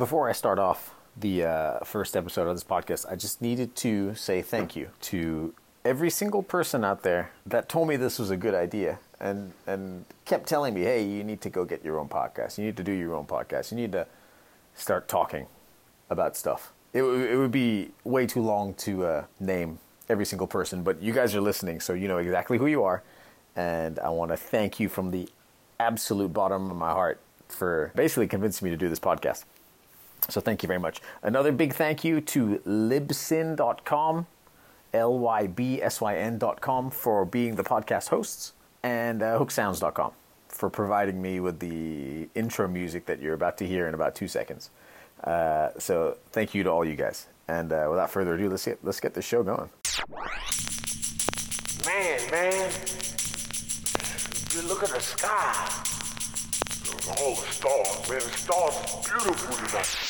Before I start off the uh, first episode of this podcast, I just needed to say thank you to every single person out there that told me this was a good idea and and kept telling me, "Hey, you need to go get your own podcast. You need to do your own podcast. You need to start talking about stuff." It, it would be way too long to uh, name every single person, but you guys are listening, so you know exactly who you are, and I want to thank you from the absolute bottom of my heart for basically convincing me to do this podcast. So thank you very much. Another big thank you to Libsyn.com, L Y B S Y N.com for being the podcast hosts, and uh, HookSounds.com for providing me with the intro music that you're about to hear in about two seconds. Uh, so thank you to all you guys. And uh, without further ado, let's get let's get the show going. Man, man, you look at the sky. All the stars, man, the stars are beautiful tonight.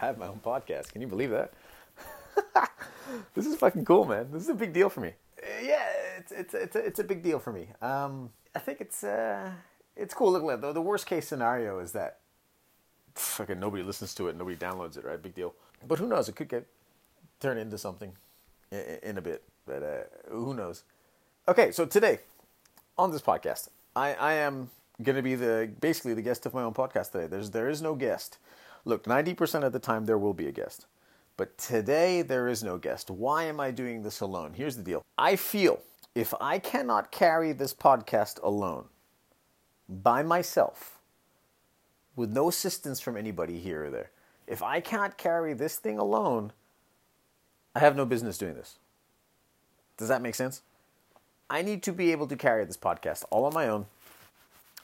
I have my own podcast. Can you believe that? this is fucking cool, man. This is a big deal for me. Yeah, it's it's it's a, it's a big deal for me. Um, I think it's uh, it's cool. Look, the, the worst case scenario is that fucking nobody listens to it, nobody downloads it, right? Big deal. But who knows? It could get turned into something in, in a bit. But uh, who knows? Okay, so today on this podcast, I, I am going to be the basically the guest of my own podcast today. There's there is no guest. Look, ninety percent of the time there will be a guest, but today there is no guest. Why am I doing this alone? Here's the deal. I feel if I cannot carry this podcast alone by myself, with no assistance from anybody here or there, if I can't carry this thing alone, I have no business doing this. Does that make sense? I need to be able to carry this podcast all on my own.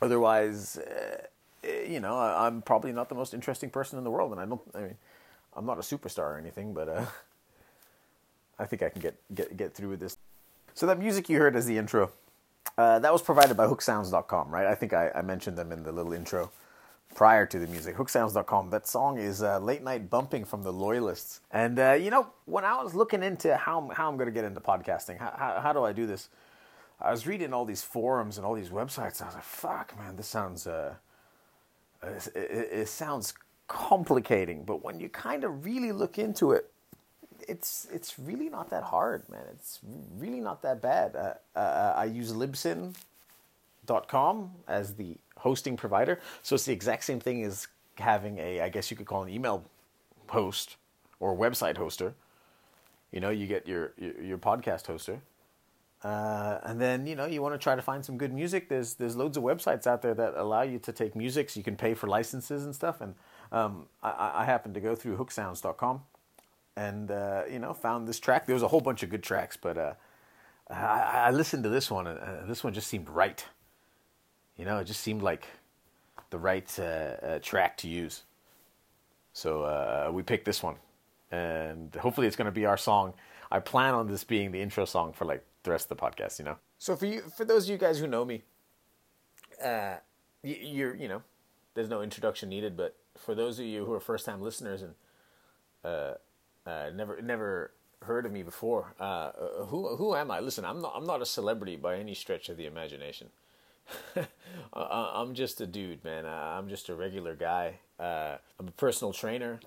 Otherwise, uh, you know, I, I'm probably not the most interesting person in the world, and I don't. I mean, I'm not a superstar or anything, but uh, I think I can get get get through with this. So that music you heard as the intro, uh, that was provided by HookSounds.com, right? I think I, I mentioned them in the little intro prior to the music. HookSounds.com. That song is uh, "Late Night Bumping" from the Loyalists. And uh, you know, when I was looking into how how I'm going to get into podcasting, how, how how do I do this? I was reading all these forums and all these websites. I was like, "Fuck, man, this sounds uh, it, it, sounds complicating." But when you kind of really look into it, it's it's really not that hard, man. It's really not that bad. Uh, uh, I use Libsyn.com as the hosting provider, so it's the exact same thing as having a, I guess you could call an email host or website hoster. You know, you get your your, your podcast hoster, uh, and then you know you want to try to find some good music. There's there's loads of websites out there that allow you to take music, so you can pay for licenses and stuff. And um, I, I happened to go through HookSounds.com and uh, you know found this track. There was a whole bunch of good tracks, but uh, I, I listened to this one, and uh, this one just seemed right. You know, it just seemed like the right uh, uh, track to use. So we picked this one, and hopefully it's going to be our song. I plan on this being the intro song for like the rest of the podcast. You know. So for you, for those of you guys who know me, uh, you're you know, there's no introduction needed. But for those of you who are first time listeners and uh, never never heard of me before. Uh, who who am I? Listen, I'm not I'm not a celebrity by any stretch of the imagination. I- I'm just a dude, man. Uh, I'm just a regular guy. Uh, I'm a personal trainer.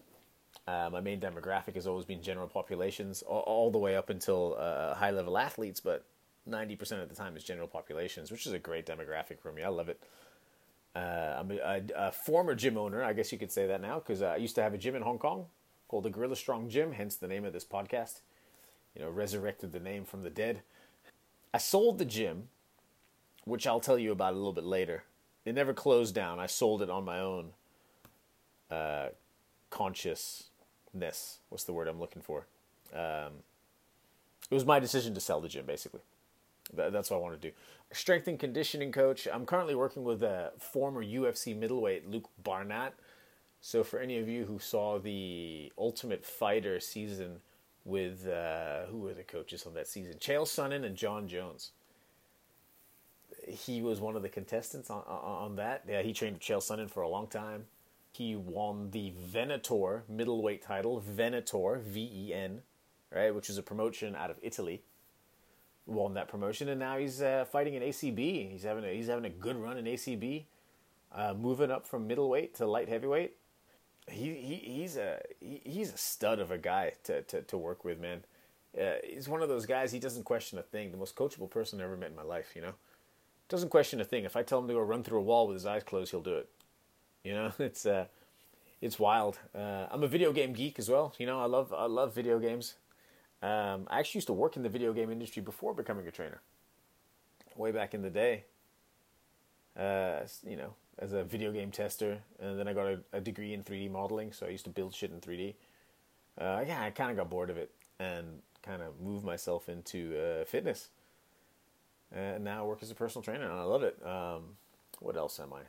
Uh, my main demographic has always been general populations, all, all the way up until uh, high level athletes. But ninety percent of the time, is general populations, which is a great demographic for me. I love it. Uh, I'm a, a, a former gym owner, I guess you could say that now, because I used to have a gym in Hong Kong called the Gorilla Strong Gym, hence the name of this podcast. You know, resurrected the name from the dead. I sold the gym, which I'll tell you about a little bit later. It never closed down. I sold it on my own uh, consciousness. What's the word I'm looking for? Um, it was my decision to sell the gym, basically. That, that's what I want to do. Strength and conditioning coach. I'm currently working with a former UFC middleweight, Luke Barnatt. So, for any of you who saw the Ultimate Fighter season with uh, who were the coaches on that season? Chael Sonnen and Jon Jones. He was one of the contestants on on, on that. Yeah, he trained with Chael Sonnen for a long time. He won the Venator middleweight title, Venator V E N, right, which is a promotion out of Italy. Won that promotion, and now he's uh, fighting in ACB. He's having a, he's having a good run in ACB, uh, moving up from middleweight to light heavyweight. He, he he's a he, he's a stud of a guy to to, to work with, man. Uh, he's one of those guys. He doesn't question a thing. The most coachable person I ever met in my life. You know, doesn't question a thing. If I tell him to go run through a wall with his eyes closed, he'll do it. You know, it's uh, it's wild. Uh, I'm a video game geek as well. You know, I love I love video games. Um, I actually used to work in the video game industry before becoming a trainer. Way back in the day. Uh, you know, as a video game tester, and then I got a, a degree in 3D modeling, so I used to build shit in 3D. Uh, yeah, I kind of got bored of it and kind of moved myself into uh, fitness. And now I work as a personal trainer, and I love it. Um, what else am I?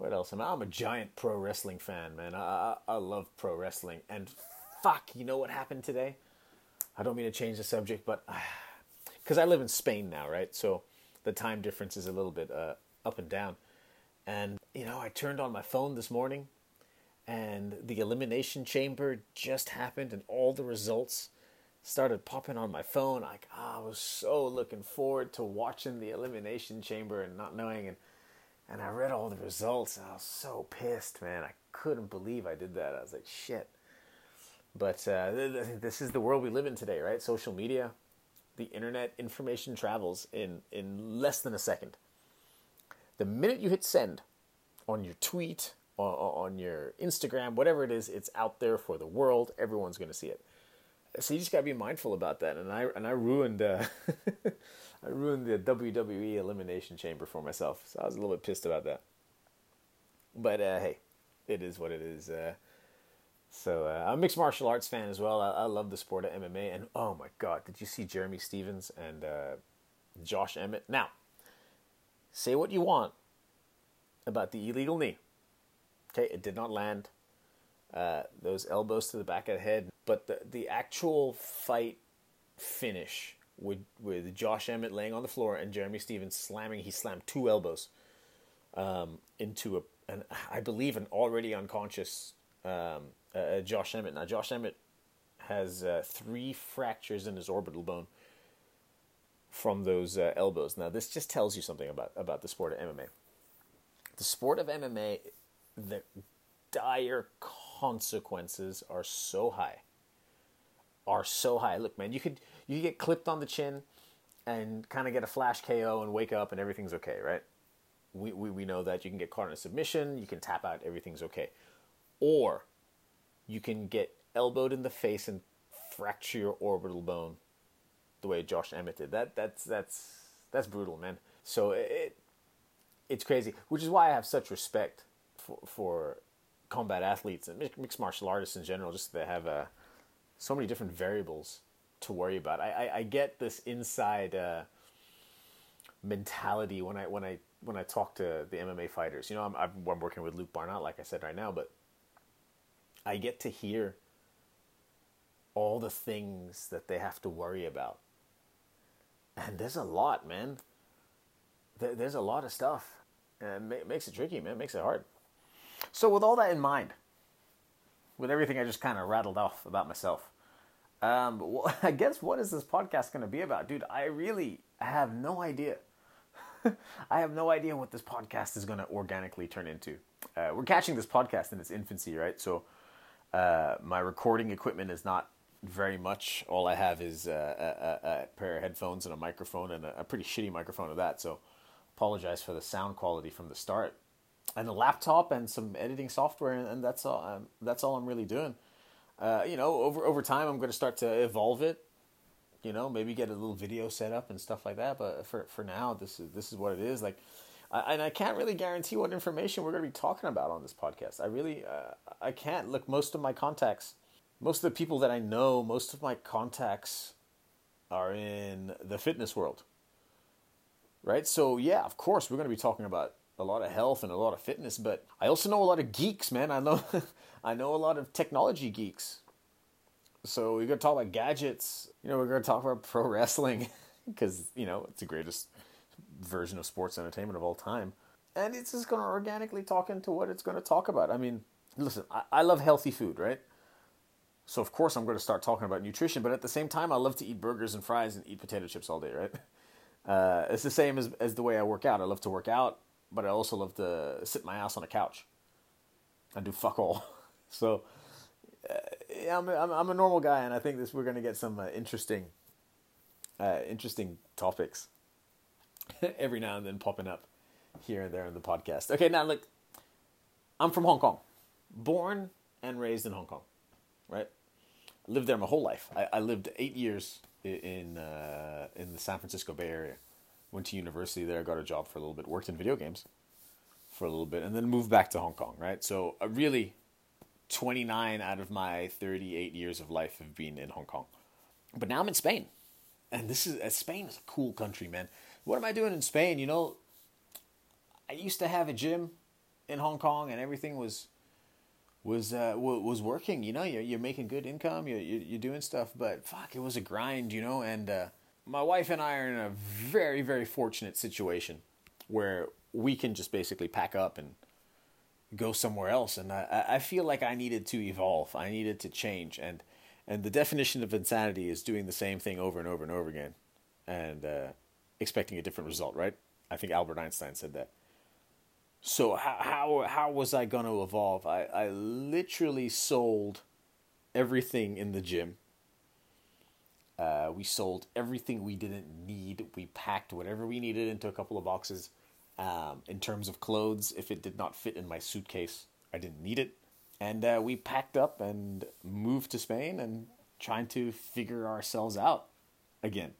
What else am I? I'm a giant pro wrestling fan, man. I, I, I love pro wrestling. And fuck, you know what happened today? I don't mean to change the subject, but because I live in Spain now, right? So the time difference is a little bit uh, up and down. And, you know, I turned on my phone this morning and the elimination chamber just happened and all the results started popping on my phone. Like, oh, I was so looking forward to watching the elimination chamber and not knowing. And and I read all the results and I was so pissed, man. I couldn't believe I did that. I was like, shit. But uh, this is the world we live in today, right? Social media, the internet, information travels in, in less than a second. The minute you hit send on your tweet, or on your Instagram, whatever it is, it's out there for the world. Everyone's going to see it. So you just got to be mindful about that. And I and I ruined uh, I ruined the WWE Elimination Chamber for myself, so I was a little bit pissed about that. But uh, hey, it is what it is. Uh, so uh, I'm a mixed martial arts fan as well. I, I, love the sport of MMA. And oh my god, did you see Jeremy Stephens and uh, Josh Emmett? Now, say what you want about the illegal knee. Okay, it did not land. Uh, those elbows to the back of the head, but the the actual fight finish with with Josh Emmett laying on the floor and Jeremy Stephens slamming. He slammed two elbows um, into a, an I believe an already unconscious um, uh, Josh Emmett. Now Josh Emmett has uh, three fractures in his orbital bone from those uh, elbows. Now this just tells you something about about the sport of MMA. The sport of MMA, the dire consequences are so high are so high. Look, man, you could you get clipped on the chin and kind of get a flash KO and wake up and everything's okay, right? We, we, we know that you can get caught in a submission, you can tap out, everything's okay. Or you can get elbowed in the face and fracture your orbital bone the way Josh Emmett did. That that's that's that's brutal, man. So it it's crazy, which is why I have such respect for for combat athletes and mixed martial artists in general. Just they have a so many different variables to worry about. I, I, I get this inside uh, mentality when I when I when I talk to the MMA fighters. You know, I'm I'm working with Luke Barnatt, like I said right now, but I get to hear all the things that they have to worry about, and there's a lot, man. There, there's a lot of stuff, and it makes it tricky, man. It makes it hard. So, with all that in mind, with everything I just kind of rattled off about myself. Um, well, I guess what is this podcast going to be about, dude? I really have no idea. I have no idea what this podcast is going to organically turn into. Uh, we're catching this podcast in its infancy, right? So uh, my recording equipment is not very much. All I have is uh, a, a, a, pair of headphones and a microphone, and a, a pretty shitty microphone of that. So apologize for the sound quality from the start and a laptop and some editing software, and, and that's all. Um, that's all I'm really doing. Uh, you know, over over time, I'm going to start to evolve it. You know, maybe get a little video set up and stuff like that. But for for now, this is this is what it is. Like, I, and I can't really guarantee what information we're going to be talking about on this podcast. I really uh, I can't. Look, most of my contacts, most of the people that I know, most of my contacts are in the fitness world. Right. So yeah, of course, we're going to be talking about a lot of health and a lot of fitness, but I also know a lot of geeks, man. I know I know a lot of technology geeks. So we're gonna talk about gadgets. You know, we're gonna talk about pro wrestling because you know it's the greatest version of sports entertainment of all time, and it's just gonna organically talk into what it's gonna talk about. I mean, listen, I, I love healthy food, right? So of course I'm going to start talking about nutrition, but at the same time I love to eat burgers and fries and eat potato chips all day, right? Uh, it's the same as as the way I work out. I love to work out, but I also love to sit my ass on a couch and do fuck all. So uh, yeah, I'm a, I'm, a normal guy, and I think this we're going to get some uh, interesting uh, interesting topics every now and then popping up here and there in the podcast. Okay, now look, I'm from Hong Kong, born and raised in Hong Kong, right? I lived there my whole life. I, I lived eight years in uh, in the San Francisco Bay Area. Went to university there, got a job for a little bit, worked in video games for a little bit, and then moved back to Hong Kong. Right, so uh, really, 29 out of my 38 years of life have been in Hong Kong. But now I'm in Spain, and this is uh, Spain is a cool country, man. What am I doing in Spain? You know, I used to have a gym in Hong Kong, and everything was was uh, was working. You know, you're you're making good income. You're you're doing stuff, but fuck, it was a grind. You know, and uh, my wife and I are in a very very fortunate situation where we can just basically pack up and go somewhere else. And I I feel like I needed to evolve. I needed to change. And and the definition of insanity is doing the same thing over and over and over again, and uh, expecting a different result. Right? I think Albert Einstein said that. So how how how was I going to evolve? I I literally sold everything in the gym. Uh, we sold everything we didn't need. We packed whatever we needed into a couple of boxes. Um, in terms of clothes, if it did not fit in my suitcase, I didn't need it. And uh, we packed up and moved to Spain and trying to figure ourselves out again.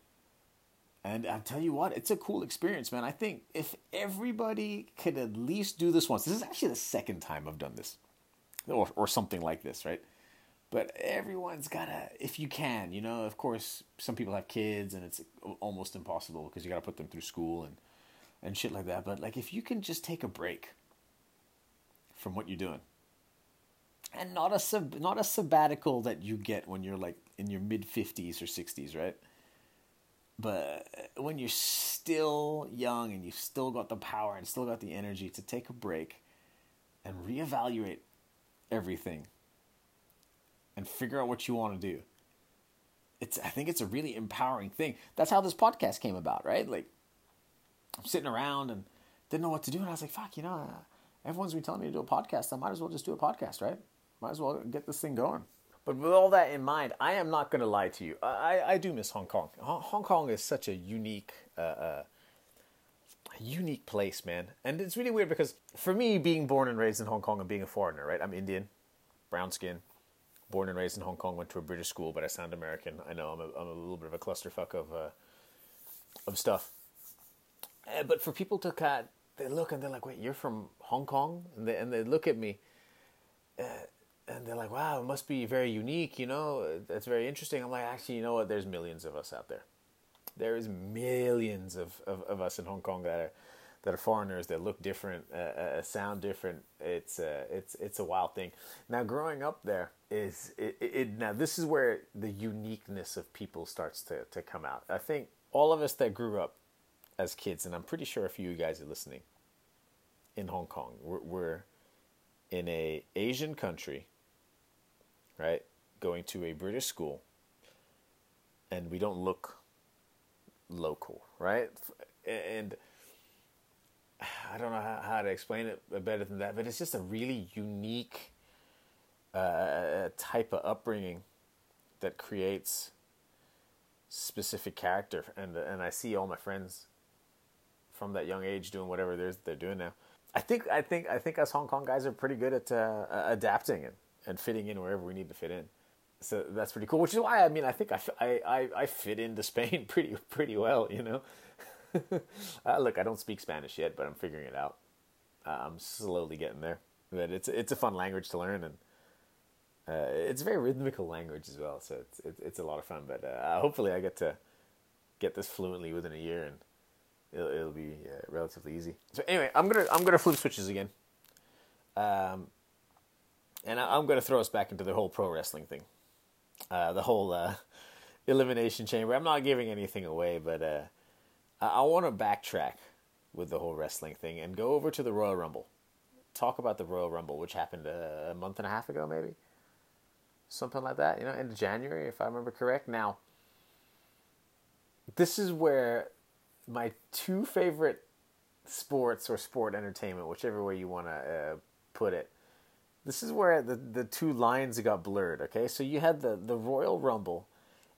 And I tell you what, it's a cool experience, man. I think if everybody could at least do this once, this is actually the second time I've done this, or or something like this, right? But everyone's gotta, if you can, you know. Of course, some people have kids, and it's almost impossible because you gotta put them through school and and shit like that. But like, if you can just take a break from what you're doing, and not a sub, not a sabbatical that you get when you're like in your mid fifties or sixties, right? But when you're still young and you've still got the power and still got the energy to take a break and reevaluate everything and figure out what you want to do. It's I think it's a really empowering thing. That's how this podcast came about, right? Like I'm sitting around and didn't know what to do and I was like, fuck, you know, uh, everyone's been telling me to do a podcast. I might as well just do a podcast, right? Might as well get this thing going. But with all that in mind, I am not going to lie to you. I, I do miss Hong Kong. Hong Kong is such a unique, uh, uh, unique place, man. And it's really weird because for me, being born and raised in Hong Kong and being a foreigner, right? I'm Indian, brown skin, born and raised in Hong Kong. Went to a British school, but I sound American. I know I'm a, I'm a little bit of a clusterfuck of uh, of stuff. Uh, but for people to kind, they look and they're like, "Wait, you're from Hong Kong?" And they and they look at me. Uh, and they're like, wow, it must be very unique, you know, that's very interesting. I'm like, actually, you know what? There's millions of us out there. There is millions of, of, of us in Hong Kong that are that are foreigners that look different, uh, uh, sound different. It's uh, it's it's a wild thing. Now, growing up there is it, it, Now, this is where the uniqueness of people starts to to come out. I think all of us that grew up as kids, and I'm pretty sure a few of you guys are listening in Hong Kong, we're, we're in a Asian country right? Going to a British school, and we don't look local, right? And I don't know how, how to explain it better than that, but it's just a really unique uh, type of upbringing that creates specific character, and and I see all my friends from that young age doing whatever is they're doing now. I think I think I think us Hong Kong guys are pretty good at uh, adapting and and fitting in wherever we need to fit in. So that's pretty cool. Which is why I mean I think I, I, I fit into Spain pretty pretty well. You know, uh, look, I don't speak Spanish yet, but I'm figuring it out. Uh, I'm slowly getting there. But it's it's a fun language to learn, and uh, it's a very rhythmical language as well. So it's it's, it's a lot of fun. But uh, hopefully, I get to get this fluently within a year, and it'll, it'll be uh, relatively easy. So anyway, I'm gonna I'm gonna flip switches again. Um, and I, am to throw us back into the whole pro wrestling thing. uh, the whole elimination chamber. I'm not giving anything away, but I, want to backtrack with the whole wrestling thing and go over to the Royal Rumble. Talk about the Royal Rumble, which happened a month and a half ago, maybe something like that. You know, end of January, if I remember correct. Now, this is where my two favorite sports or sport entertainment, whichever way you want to uh, put it. This is where the, the two lines got blurred, okay? So you had the, the Royal Rumble,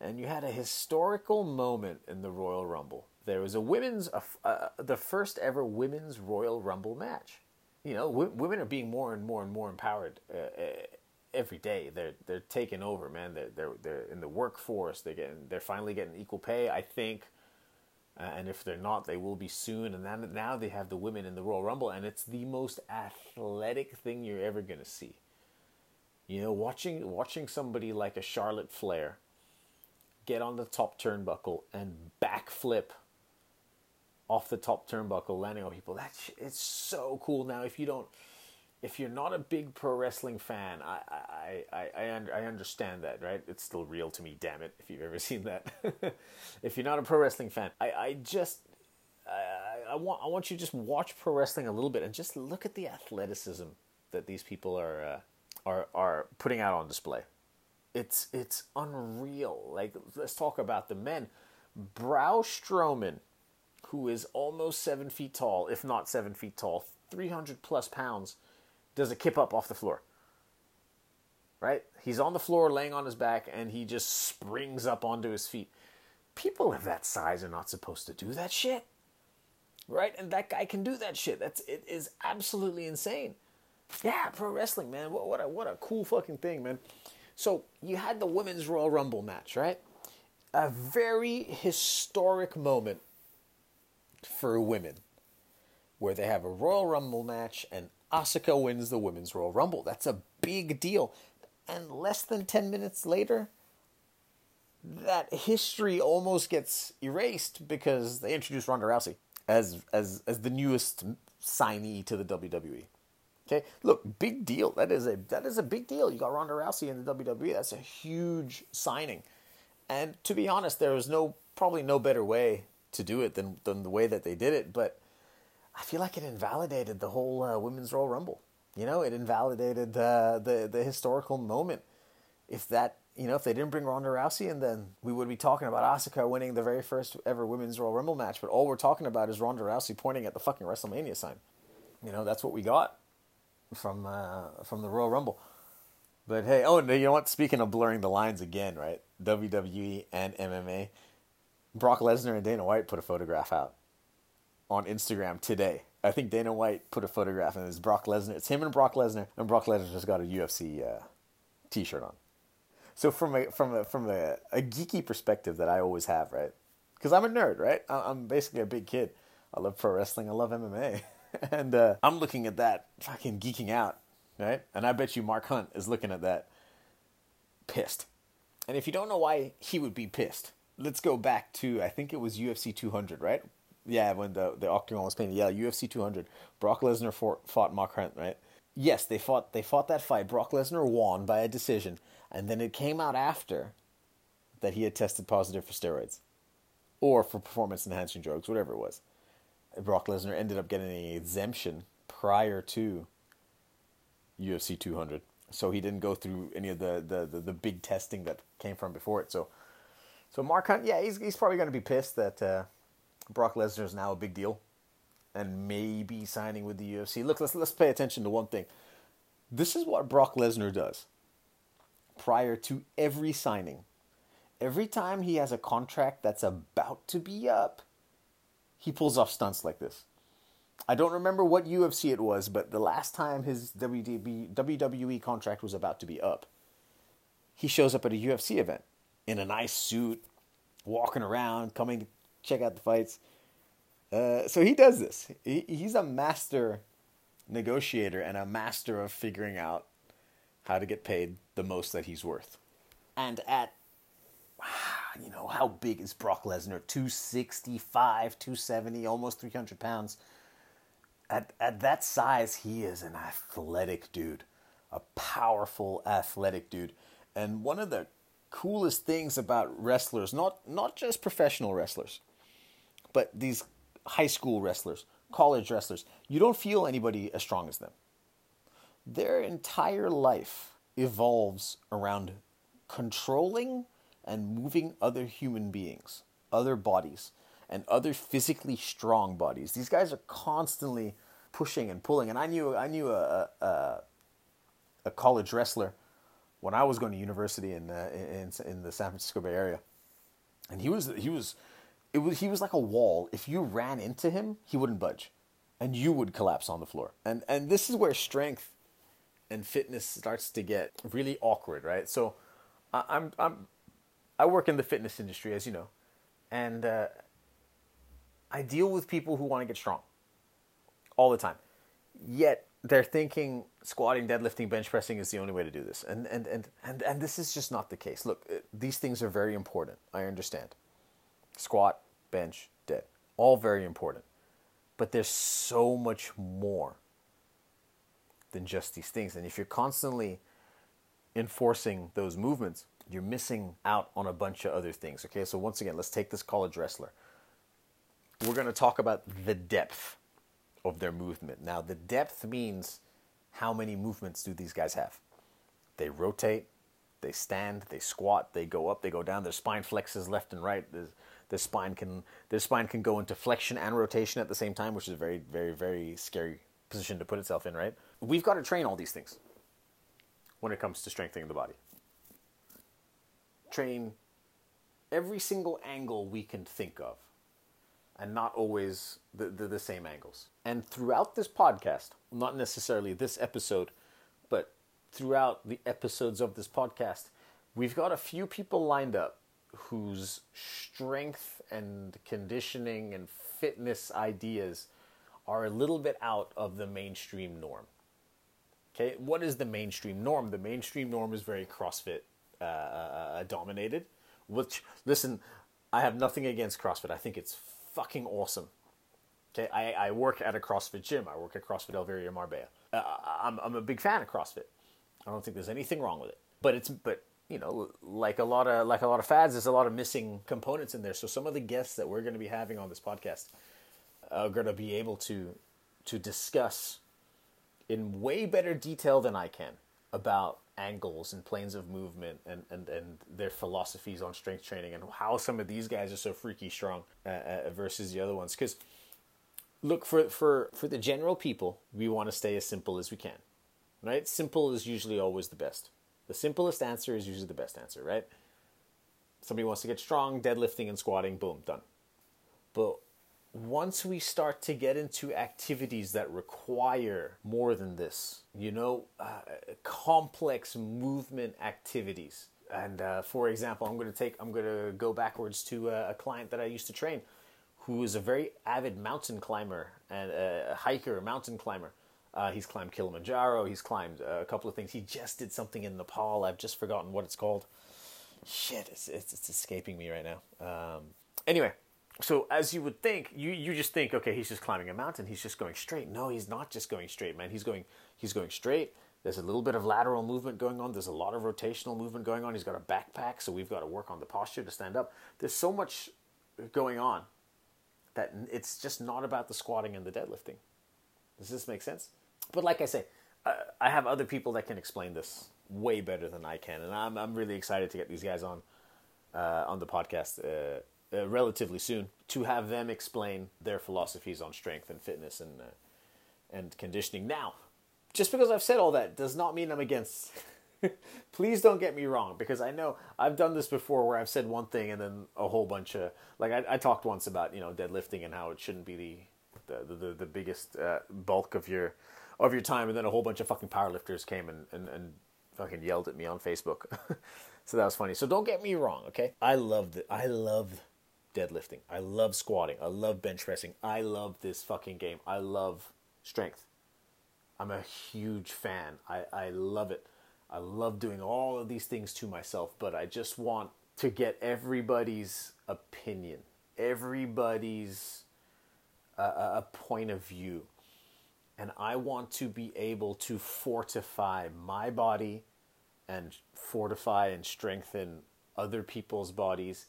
and you had a historical moment in the Royal Rumble. There was a women's, uh, uh, the first ever women's Royal Rumble match. You know, w- women are being more and more and more empowered uh, uh, every day. They're they're taking over, man. They're they're they're in the workforce. They're getting they're finally getting equal pay. I think uh, and if they're not, they will be soon. And then now they have the women in the Royal Rumble, and it's the most athletic thing you're ever gonna see. You know, watching watching somebody like a Charlotte Flair get on the top turnbuckle and backflip off the top turnbuckle, landing on people. That's it's so cool. Now, if you don't if you're not a big pro wrestling fan, I I I I, I understand that, right? It's still real to me, damn it. If you've ever seen that, if you're not a pro wrestling fan, I I just I, I want I want you to just watch pro wrestling a little bit and just look at the athleticism that these people are uh, are are putting out on display. It's it's unreal. Like let's talk about the men. Braun Strowman, who is almost seven feet tall, if not seven feet tall, three hundred plus pounds does a kip up off the floor. Right? He's on the floor laying on his back and he just springs up onto his feet. People of that size are not supposed to do that shit. Right? And that guy can do that shit. That's it is absolutely insane. Yeah, pro wrestling, man. What, what a what a cool fucking thing, man. So you had the women's Royal Rumble match, right? A very historic moment for women where they have a Royal Rumble match and Asuka wins the Women's Royal Rumble. That's a big deal. And less than 10 minutes later, that history almost gets erased because they introduce Ronda Rousey as as as the newest signee to the WWE. Okay, look, big deal. That is a that is a big deal. You got Ronda Rousey in the WWE. That's a huge signing. And to be honest, there was no probably no better way to do it than than the way that they did it. But I feel like it invalidated the whole uh, women's Royal Rumble. You know, it invalidated uh, the the historical moment. If that, you know, if they didn't bring Ronda Rousey, and then we would be talking about Asuka winning the very first ever women's Royal Rumble match. But all we're talking about is Ronda Rousey pointing at the fucking WrestleMania sign. You know, that's what we got from uh, from the Royal Rumble. But hey, oh, you know what? Speaking of blurring the lines again, right? WWE and MMA. Brock Lesnar and Dana White put a photograph out on Instagram today. I think Dana White put a photograph and it's Brock Lesnar. It's him and Brock Lesnar, and Brock Lesnar just got a UFC uh, T-shirt on. So from a from a from a, a geeky perspective that I always have, right? Because I'm a nerd, right? I'm basically a big kid. I love pro wrestling. I love MMA, and uh, I'm looking at that, fucking geeking out, right? And I bet you Mark Hunt is looking at that, pissed. And if you don't know why he would be pissed, let's go back to I think it was UFC 200, right? yeah, when the the octagon was painted, yeah, UFC 200. Brock Lesnar fought, fought Mark Hunt, right? Yes, they fought they fought that fight. Brock Lesnar won by a decision, and then it came out after that he had tested positive for steroids, or for performance enhancing drugs, whatever it was. Brock Lesnar ended up getting an exemption prior to UFC 200, so he didn't go through any of the the, the, the big testing that came from before it. So, so Mark Hunt, yeah, he's he's probably going to be pissed that. Uh, Brock Lesnar is now a big deal, and maybe signing with the UFC. Look, let's let's pay attention to one thing. This is what Brock Lesnar does. Prior to every signing, every time he has a contract that's about to be up, he pulls off stunts like this. I don't remember what UFC it was, but the last time his WWE contract was about to be up, he shows up at a UFC event in a nice suit, walking around, coming to check out the fights. Uh, so he does this. He, he's a master negotiator and a master of figuring out how to get paid the most that he's worth. And at, you know, how big is Brock Lesnar? 265, 270, almost 300 pounds. At, at that size, he is an athletic dude, a powerful athletic dude. And one of the coolest things about wrestlers, not not just professional wrestlers, but these high school wrestlers, college wrestlers, you don't feel anybody as strong as them. Their entire life evolves around controlling and moving other human beings, other bodies, and other physically strong bodies. These guys are constantly pushing and pulling. And I knew I knew a a, a college wrestler when I was going to university in, uh, in in the San Francisco Bay Area, and he was he was it was he was like a wall. If you ran into him, he wouldn't budge, and you would collapse on the floor. And and this is where strength and fitness starts to get really awkward, right? So I, I'm I'm I work in the fitness industry, as you know, and uh, I deal with people who want to get strong all the time. Yet they're thinking squatting, deadlifting, bench pressing is the only way to do this. And and and and, and this is just not the case. Look, uh, these things are very important. I understand. Squat, bench, dead. All very important. But there's so much more than just these things. And if you're constantly enforcing those movements, you're missing out on a bunch of other things. Okay, so once again, let's take this college wrestler. We're going to talk about the depth of their movement. Now, the depth means how many movements do these guys have? They rotate, they stand, they squat, they go up, they go down. Their spine flexes left and right. Their, their spine can their spine can go into flexion and rotation at the same time, which is a very, very, very scary position to put itself in. Right? We've got to train all these things when it comes to strengthening the body. Train every single angle we can think of and not always the, the, the, same angles. And throughout this podcast, not necessarily this episode, but throughout the episodes of this podcast, we've got a few people lined up whose strength and conditioning and fitness ideas are a little bit out of the mainstream norm. Okay, what is the mainstream norm? The mainstream norm is very CrossFit uh, uh, dominated. Which, listen, I have nothing against CrossFit. I think it's fucking awesome. Okay, I, I work at a CrossFit gym. I work at CrossFit Elviria Marbella. Uh, I'm, I'm a big fan of CrossFit. I don't think there's anything wrong with it. But it's but you know like a lot of like a lot of fads, there's a lot of missing components in there. So some of the guests that we're going to be having on this podcast are going to be able to to discuss in way better detail than I can about angles and planes of movement and, and, and their philosophies on strength training and how some of these guys are so freaky strong uh, uh, versus the other ones. Because look for for for the general people, we want to stay as simple as we can, right? Simple is usually always the best. The simplest answer is usually the best answer, right? Somebody wants to get strong, deadlifting and squatting, boom, done. But once we start to get into activities that require more than this, you know, uh, complex movement activities. And uh, for example, I'm going to take, I'm going to go backwards to a, a, client that I used to train, who is a very avid mountain climber and a, hiker, a mountain climber. Uh, he's climbed Kilimanjaro. He's climbed a couple of things. He just did something in Nepal. I've just forgotten what it's called. Shit, it's it's, it's escaping me right now. Um, anyway, so as you would think, you, you just think, okay, he's just climbing a mountain. He's just going straight. No, he's not just going straight, man. He's going he's going straight. There's a little bit of lateral movement going on. There's a lot of rotational movement going on. He's got a backpack, so we've got to work on the posture to stand up. There's so much going on that it's just not about the squatting and the deadlifting. Does this make sense? But like I say, I have other people that can explain this way better than I can, and I'm I'm really excited to get these guys on uh, on the podcast. Uh, uh, relatively soon to have them explain their philosophies on strength and fitness and uh, and conditioning. Now, just because I've said all that does not mean I'm against. Please don't get me wrong, because I know I've done this before where I've said one thing and then a whole bunch of like I, I talked once about you know deadlifting and how it shouldn't be the the the, the biggest uh, bulk of your of your time, and then a whole bunch of fucking powerlifters came and, and, and fucking yelled at me on Facebook. so that was funny. So don't get me wrong, okay? I love the I love deadlifting. I love squatting. I love bench pressing. I love this fucking game. I love strength. I'm a huge fan. I, I love it. I love doing all of these things to myself, but I just want to get everybody's opinion, everybody's uh, a point of view. And I want to be able to fortify my body and fortify and strengthen other people's bodies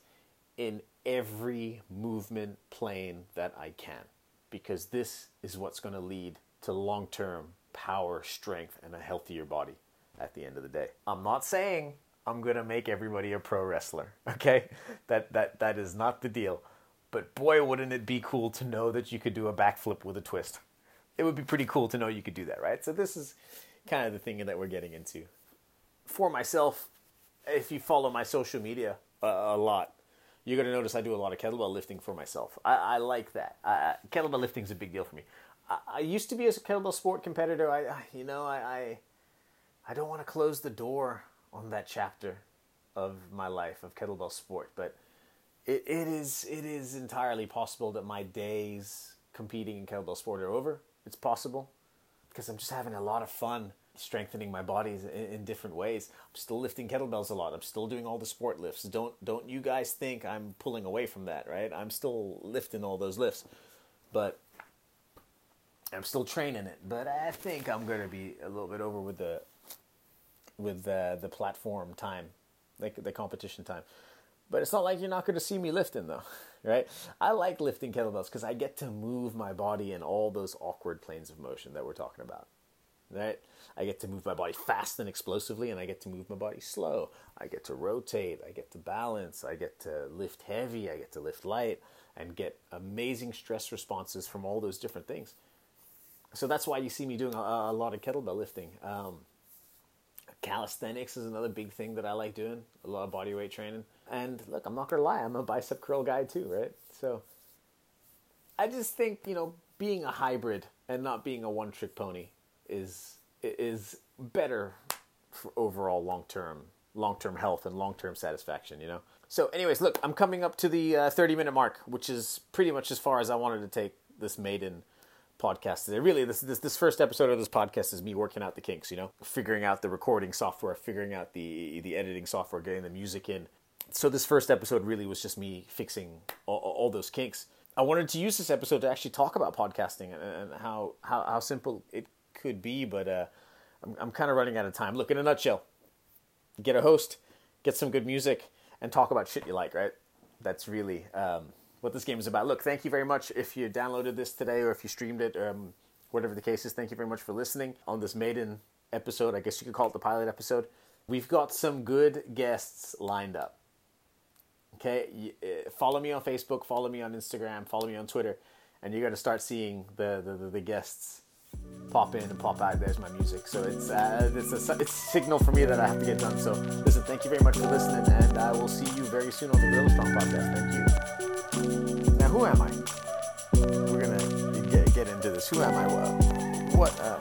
in every movement plane that I can because this is what's going to lead to long term power, strength, and a healthier body at the end of the day. I'm not saying I'm going to make everybody a pro wrestler, okay? That, that, that is not the deal. But boy, wouldn't it be cool to know that you could do a backflip with a twist. It would be pretty cool to know you could do that, right? So, this is kind of the thing that we're getting into. For myself, if you follow my social media a, a lot, you're going to notice I do a lot of kettlebell lifting for myself. I, I like that. I, kettlebell lifting is a big deal for me. I, I, used to be a kettlebell sport competitor. I, you know, I, I, I don't want to close the door on that chapter of my life of kettlebell sport, but it, it is it is entirely possible that my days competing in kettlebell sport are over. It's possible because I'm just having a lot of fun strengthening my body in, in, different ways. I'm still lifting kettlebells a lot. I'm still doing all the sport lifts. Don't don't you guys think I'm pulling away from that, right? I'm still lifting all those lifts, but I'm still training it. But I think I'm gonna be a little bit over with the with the the platform time, like the competition time. But it's not like you're not going to see me lifting though, right? I like lifting kettlebells because I get to move my body in all those awkward planes of motion that we're talking about right? I get to move my body fast and explosively, and I get to move my body slow. I get to rotate, I get to balance, I get to lift heavy, I get to lift light, and get amazing stress responses from all those different things. So that's why you see me doing a, a lot of kettlebell lifting. Um, calisthenics is another big thing that I like doing, a lot of body weight training. And look, I'm not gonna lie, I'm a bicep curl guy too, right? So I just think, you know, being a hybrid and not being a one trick pony is is better for overall long term long term health and long term satisfaction. You know. So, anyways, look, I'm coming up to the uh, 30 minute mark, which is pretty much as far as I wanted to take this maiden podcast today. Really, this this this first episode of this podcast is me working out the kinks. You know, figuring out the recording software, figuring out the the editing software, getting the music in. So this first episode really was just me fixing all, all those kinks. I wanted to use this episode to actually talk about podcasting and, and how, how how simple it could be, but uh, I'm, I'm kind of running out of time. Look, in a nutshell, get a host, get some good music, and talk about shit you like, right? That's really um, what this game is about. Look, thank you very much if you downloaded this today or if you streamed it, um, whatever the case is. Thank you very much for listening on this maiden episode. I guess you could call it the pilot episode. We've got some good guests lined up. Okay, uh, follow me on Facebook, follow me on Instagram, follow me on Twitter, and you're going to start seeing the, the, the guests pop in and pop out. There's my music. So it's uh, it's a it's a signal for me that I have to get done. So listen, thank you very much for listening, and I will see you very soon on the Gorilla Strong podcast. Thank you. Now, who am I? We're gonna get, get into this. Who am I? Well, what? Uh,